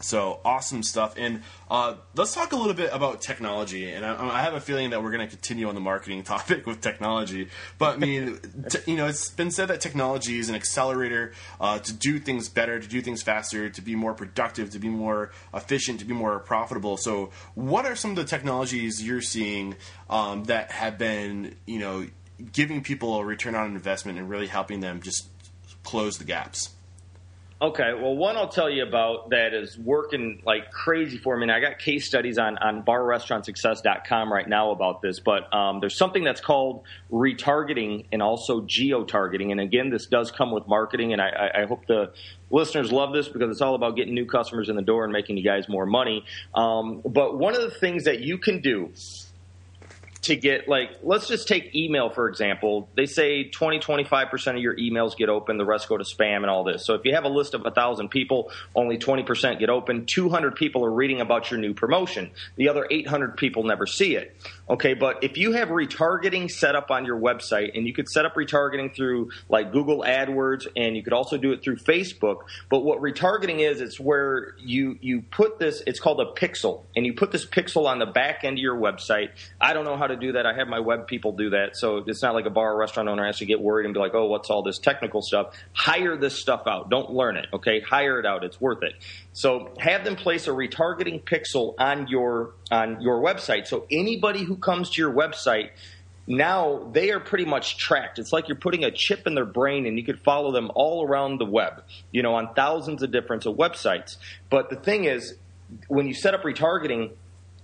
so awesome stuff. And uh, let's talk a little bit about technology. And I, I have a feeling that we're going to continue on the marketing topic with technology. But I mean, you know, it's been said that technology is an accelerator uh, to do things better, to do things faster, to be more productive, to be more efficient, to be more profitable. So, what are some of the technologies you're seeing um, that have been, you know, giving people a return on investment and really helping them just close the gaps? Okay, well, one I'll tell you about that is working like crazy for me. And I got case studies on, on barrestaurantsuccess.com right now about this, but um, there's something that's called retargeting and also geo targeting. And again, this does come with marketing, and I, I hope the listeners love this because it's all about getting new customers in the door and making you guys more money. Um, but one of the things that you can do to get like let's just take email for example. They say 20 25% of your emails get open the rest go to spam and all this. So if you have a list of 1000 people only 20% get open. 200 people are reading about your new promotion. The other 800 people never see it okay but if you have retargeting set up on your website and you could set up retargeting through like google adwords and you could also do it through facebook but what retargeting is it's where you you put this it's called a pixel and you put this pixel on the back end of your website i don't know how to do that. I have my web people do that. So it's not like a bar or restaurant owner has to get worried and be like, oh, what's all this technical stuff? Hire this stuff out. Don't learn it, okay? Hire it out. It's worth it. So have them place a retargeting pixel on your on your website. So anybody who comes to your website now they are pretty much tracked. It's like you're putting a chip in their brain and you could follow them all around the web, you know, on thousands of different websites. But the thing is, when you set up retargeting,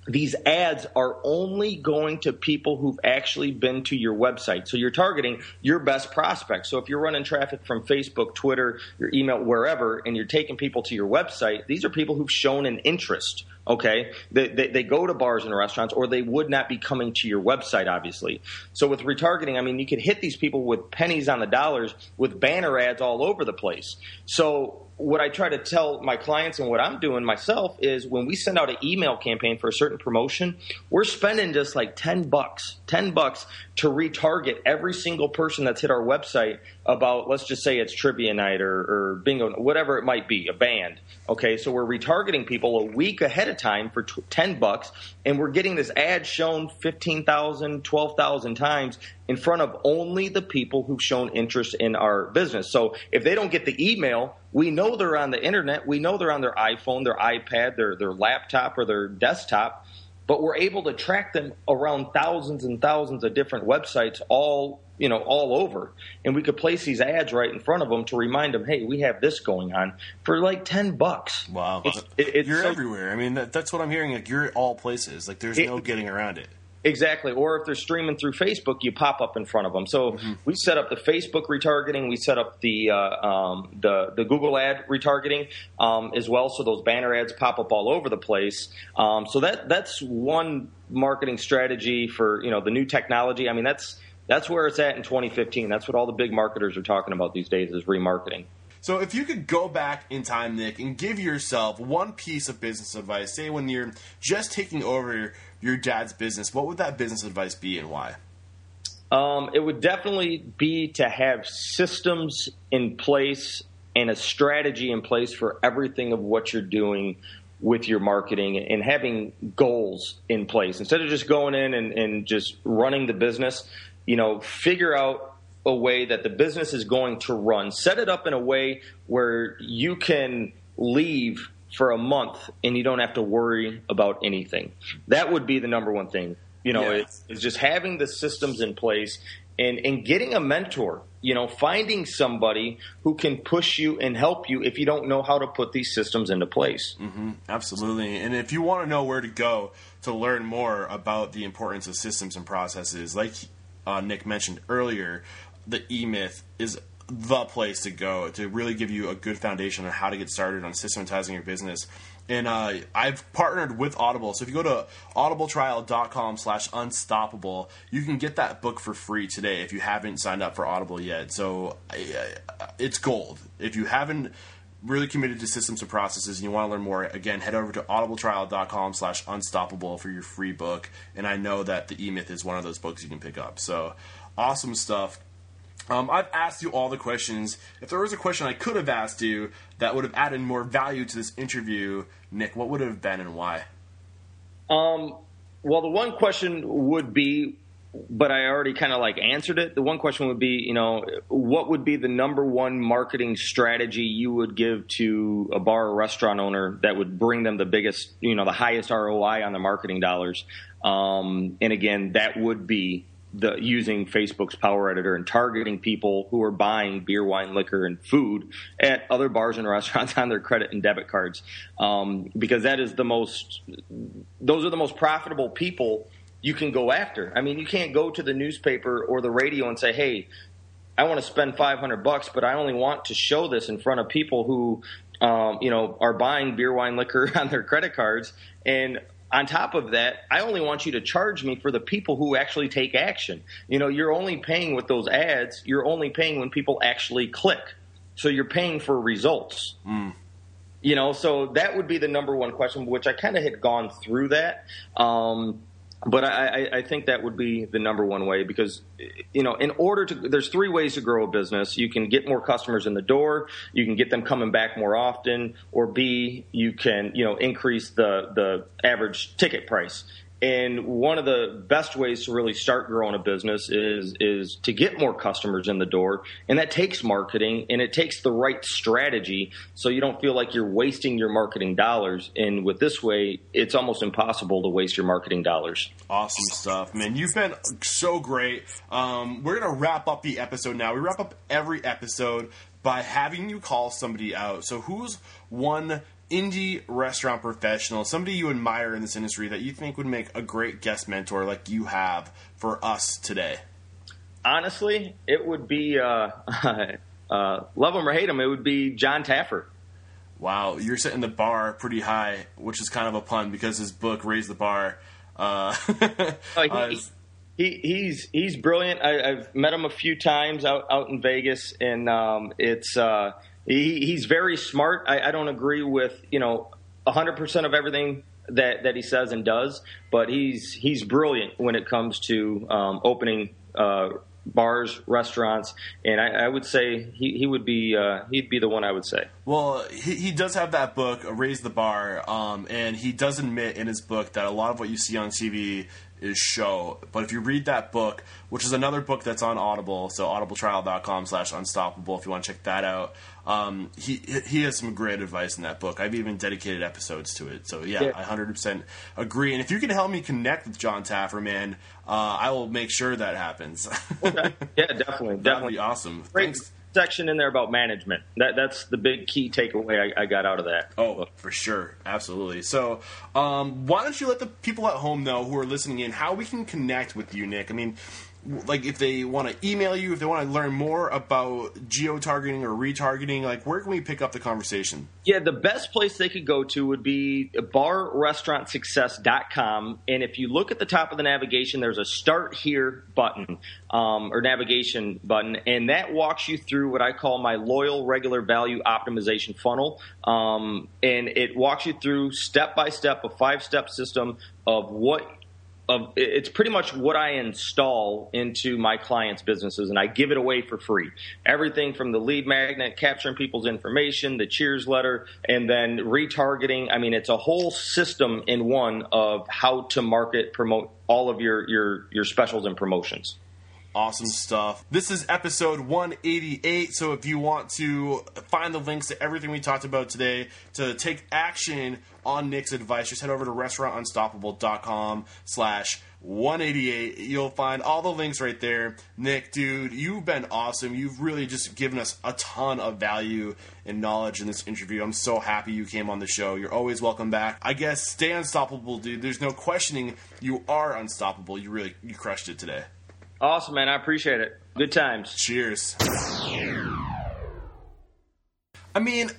these ads are only going to people who've actually been to your website. So you're targeting your best prospects. So if you're running traffic from Facebook, Twitter, your email, wherever, and you're taking people to your website, these are people who've shown an interest. Okay, they, they, they, go to bars and restaurants, or they would not be coming to your website, obviously. So with retargeting, I mean, you could hit these people with pennies on the dollars with banner ads all over the place. So what I try to tell my clients and what I'm doing myself is when we send out an email campaign for a certain promotion, we're spending just like 10 bucks, 10 bucks to retarget every single person that's hit our website about, let's just say it's trivia night or, or bingo, whatever it might be, a band. Okay, so we're retargeting people a week ahead of time for t- 10 bucks, and we're getting this ad shown 15,000, 12,000 times in front of only the people who've shown interest in our business. So if they don't get the email, we know they're on the internet, we know they're on their iPhone, their iPad, their, their laptop, or their desktop but we're able to track them around thousands and thousands of different websites all you know all over. And we could place these ads right in front of them to remind them hey we have this going on for like 10 bucks. Wow. It's, it, you're so, everywhere. I mean that, that's what i'm hearing like you're at all places. Like there's it, no getting around it Exactly. Or if they're streaming through Facebook, you pop up in front of them. So mm-hmm. we set up the Facebook retargeting. We set up the uh, um, the the Google ad retargeting um, as well. So those banner ads pop up all over the place. Um, so that that's one marketing strategy for you know the new technology. I mean that's that's where it's at in 2015. That's what all the big marketers are talking about these days is remarketing. So if you could go back in time, Nick, and give yourself one piece of business advice, say when you're just taking over your dad's business, what would that business advice be and why? Um, it would definitely be to have systems in place and a strategy in place for everything of what you're doing with your marketing and having goals in place instead of just going in and, and just running the business you know figure out a way that the business is going to run set it up in a way where you can leave for a month and you don't have to worry about anything. That would be the number one thing. You know, yeah. it's, it's just having the systems in place and, and getting a mentor. you know, finding somebody who can push you and help you if you don't know how to put these systems into place. Mm-hmm, absolutely. And if you want to know where to go to learn more about the importance of systems and processes, like uh, Nick mentioned earlier, the E Myth is the place to go to really give you a good foundation on how to get started on systematizing your business. And uh, I've partnered with Audible. So if you go to audibletrial.com slash unstoppable, you can get that book for free today if you haven't signed up for Audible yet. So it's gold. If you haven't really committed to systems and processes and you want to learn more, again, head over to audibletrial.com slash unstoppable for your free book. And I know that the E-Myth is one of those books you can pick up. So awesome stuff. Um, I've asked you all the questions. If there was a question I could have asked you that would have added more value to this interview, Nick, what would it have been and why? Um, well, the one question would be, but I already kind of like answered it. The one question would be, you know, what would be the number one marketing strategy you would give to a bar or restaurant owner that would bring them the biggest, you know, the highest ROI on the marketing dollars? Um, and again, that would be the using Facebook's Power Editor and targeting people who are buying beer, wine, liquor, and food at other bars and restaurants on their credit and debit cards, um, because that is the most; those are the most profitable people you can go after. I mean, you can't go to the newspaper or the radio and say, "Hey, I want to spend 500 bucks, but I only want to show this in front of people who." Um, you know, are buying beer, wine, liquor on their credit cards, and on top of that, I only want you to charge me for the people who actually take action. You know, you're only paying with those ads, you're only paying when people actually click. So you're paying for results. Mm. You know, so that would be the number one question, which I kind of had gone through that. Um, but I, I, think that would be the number one way because you know in order to there's three ways to grow a business. You can get more customers in the door. You can get them coming back more often. Or b you can you know increase the the average ticket price and one of the best ways to really start growing a business is is to get more customers in the door, and that takes marketing and it takes the right strategy, so you don't feel like you're wasting your marketing dollars. And with this way, it's almost impossible to waste your marketing dollars. Awesome stuff, man! You've been so great. Um, we're gonna wrap up the episode now. We wrap up every episode by having you call somebody out. So who's one indie restaurant professional, somebody you admire in this industry that you think would make a great guest mentor like you have for us today? Honestly, it would be uh, uh, love him or hate him. It would be John Taffer. Wow, you're setting the bar pretty high, which is kind of a pun because his book raised the bar. Uh, oh, he, uh, he, he's he's brilliant. I, have met him a few times out out in Vegas, and um, it's uh, he, he's very smart. I, I don't agree with you know 100 percent of everything that that he says and does, but he's he's brilliant when it comes to um, opening uh, bars, restaurants, and I, I, would say he, he would be uh, he'd be the one I would say. Well, he, he does have that book, Raise the Bar, um, and he does admit in his book that a lot of what you see on TV is show. But if you read that book, which is another book that's on Audible, so audibletrial.com slash unstoppable if you want to check that out, um, he he has some great advice in that book. I've even dedicated episodes to it. So yeah, yeah. I 100% agree. And if you can help me connect with John Taffer, man, uh, I will make sure that happens. okay. Yeah, definitely. Definitely. be awesome. Great. Thanks section in there about management. That that's the big key takeaway I, I got out of that. Oh, for sure, absolutely. So, um, why don't you let the people at home know who are listening in how we can connect with you, Nick? I mean, like if they want to email you, if they want to learn more about geo targeting or retargeting, like where can we pick up the conversation? Yeah, the best place they could go to would be barrestaurantsuccess.com. And if you look at the top of the navigation, there's a start here button um, or navigation button, and that walks you through what I call my loyal regular value optimization funnel. Um, and it walks you through step by step, a five step system of what of it's pretty much what I install into my clients' businesses, and I give it away for free. Everything from the lead magnet, capturing people's information, the cheers letter, and then retargeting. I mean, it's a whole system in one of how to market, promote all of your your your specials and promotions. Awesome stuff. This is episode 188. So if you want to find the links to everything we talked about today to take action on Nick's advice, just head over to restaurantunstoppable.com slash 188. You'll find all the links right there. Nick, dude, you've been awesome. You've really just given us a ton of value and knowledge in this interview. I'm so happy you came on the show. You're always welcome back. I guess stay unstoppable, dude. There's no questioning you are unstoppable. You really you crushed it today. Awesome, man. I appreciate it. Good times. Cheers. I mean,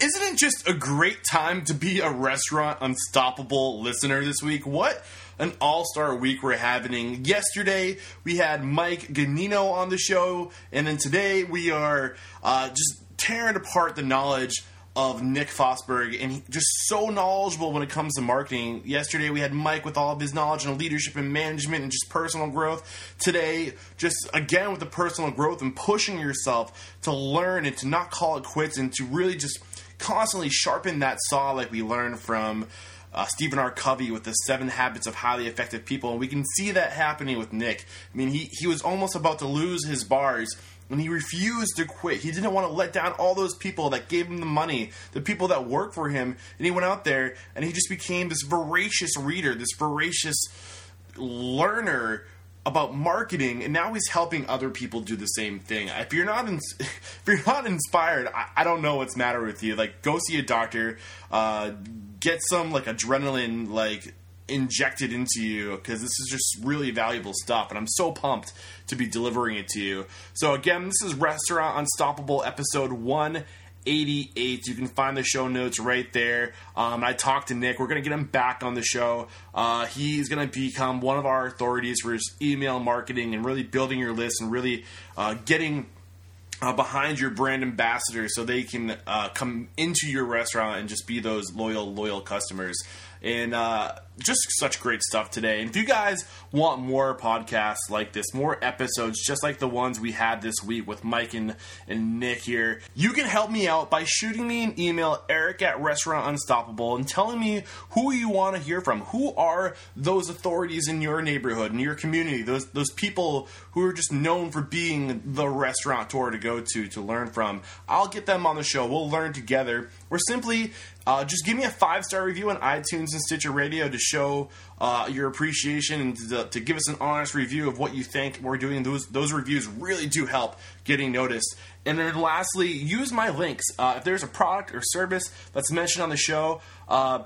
isn't it just a great time to be a restaurant unstoppable listener this week? What an all star week we're having. Yesterday we had Mike Ganino on the show, and then today we are uh, just tearing apart the knowledge of Nick Fosberg, and he, just so knowledgeable when it comes to marketing. Yesterday we had Mike with all of his knowledge on leadership and management and just personal growth. Today, just again with the personal growth and pushing yourself to learn and to not call it quits and to really just constantly sharpen that saw like we learned from uh, Stephen R. Covey with the seven habits of highly effective people. And we can see that happening with Nick. I mean, he, he was almost about to lose his bars and he refused to quit. He didn't want to let down all those people that gave him the money, the people that worked for him. And he went out there and he just became this voracious reader, this voracious learner about marketing, and now he's helping other people do the same thing. If you're not, in, if you're not inspired, I, I, don't know what's matter with you. Like, go see a doctor, uh, get some like adrenaline, like injected into you because this is just really valuable stuff, and I'm so pumped to be delivering it to you. So again, this is Restaurant Unstoppable, episode 188. You can find the show notes right there. Um, I talked to Nick. We're going to get him back on the show. Uh, he's going to become one of our authorities for email marketing and really building your list and really uh, getting uh, behind your brand ambassadors so they can uh, come into your restaurant and just be those loyal, loyal customers and uh, just such great stuff today. And if you guys want more podcasts like this, more episodes just like the ones we had this week with Mike and, and Nick here, you can help me out by shooting me an email, eric at Restaurant Unstoppable, and telling me who you want to hear from. Who are those authorities in your neighborhood, in your community, those, those people who are just known for being the restaurateur to go to, to learn from. I'll get them on the show. We'll learn together. We're simply uh, just give me a five star review on iTunes and Stitcher Radio to show uh, your appreciation and to, to, give us an honest review of what you think we're doing. Those those reviews really do help getting noticed. And then lastly, use my links. Uh, if there's a product or service that's mentioned on the show, uh,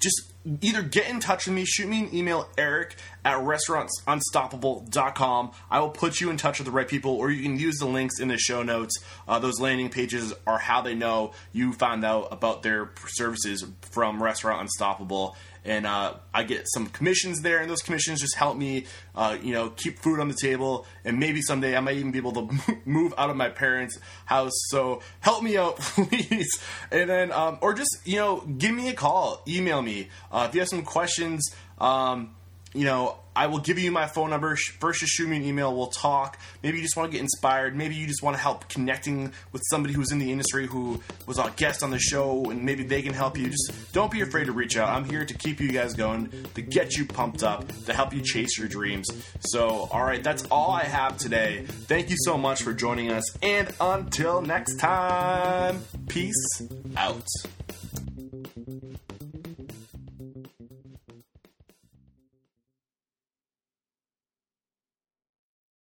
just either get in touch with me, shoot me an email, eric at restaurantsunstoppable.com. I will put you in touch with the right people, or you can use the links in the show notes. Uh, those landing pages are how they know you found out about their services from Restaurant Unstoppable and uh, I get some commissions there, and those commissions just help me, uh, you know, keep food on the table, and maybe someday I might even be able to move out of my parents' house. So help me out, please, and then um, or just you know, give me a call, email me uh, if you have some questions. Um, you know, I will give you my phone number. First, just shoot me an email. We'll talk. Maybe you just want to get inspired. Maybe you just want to help connecting with somebody who's in the industry who was a guest on the show, and maybe they can help you. Just don't be afraid to reach out. I'm here to keep you guys going, to get you pumped up, to help you chase your dreams. So, all right, that's all I have today. Thank you so much for joining us, and until next time, peace out.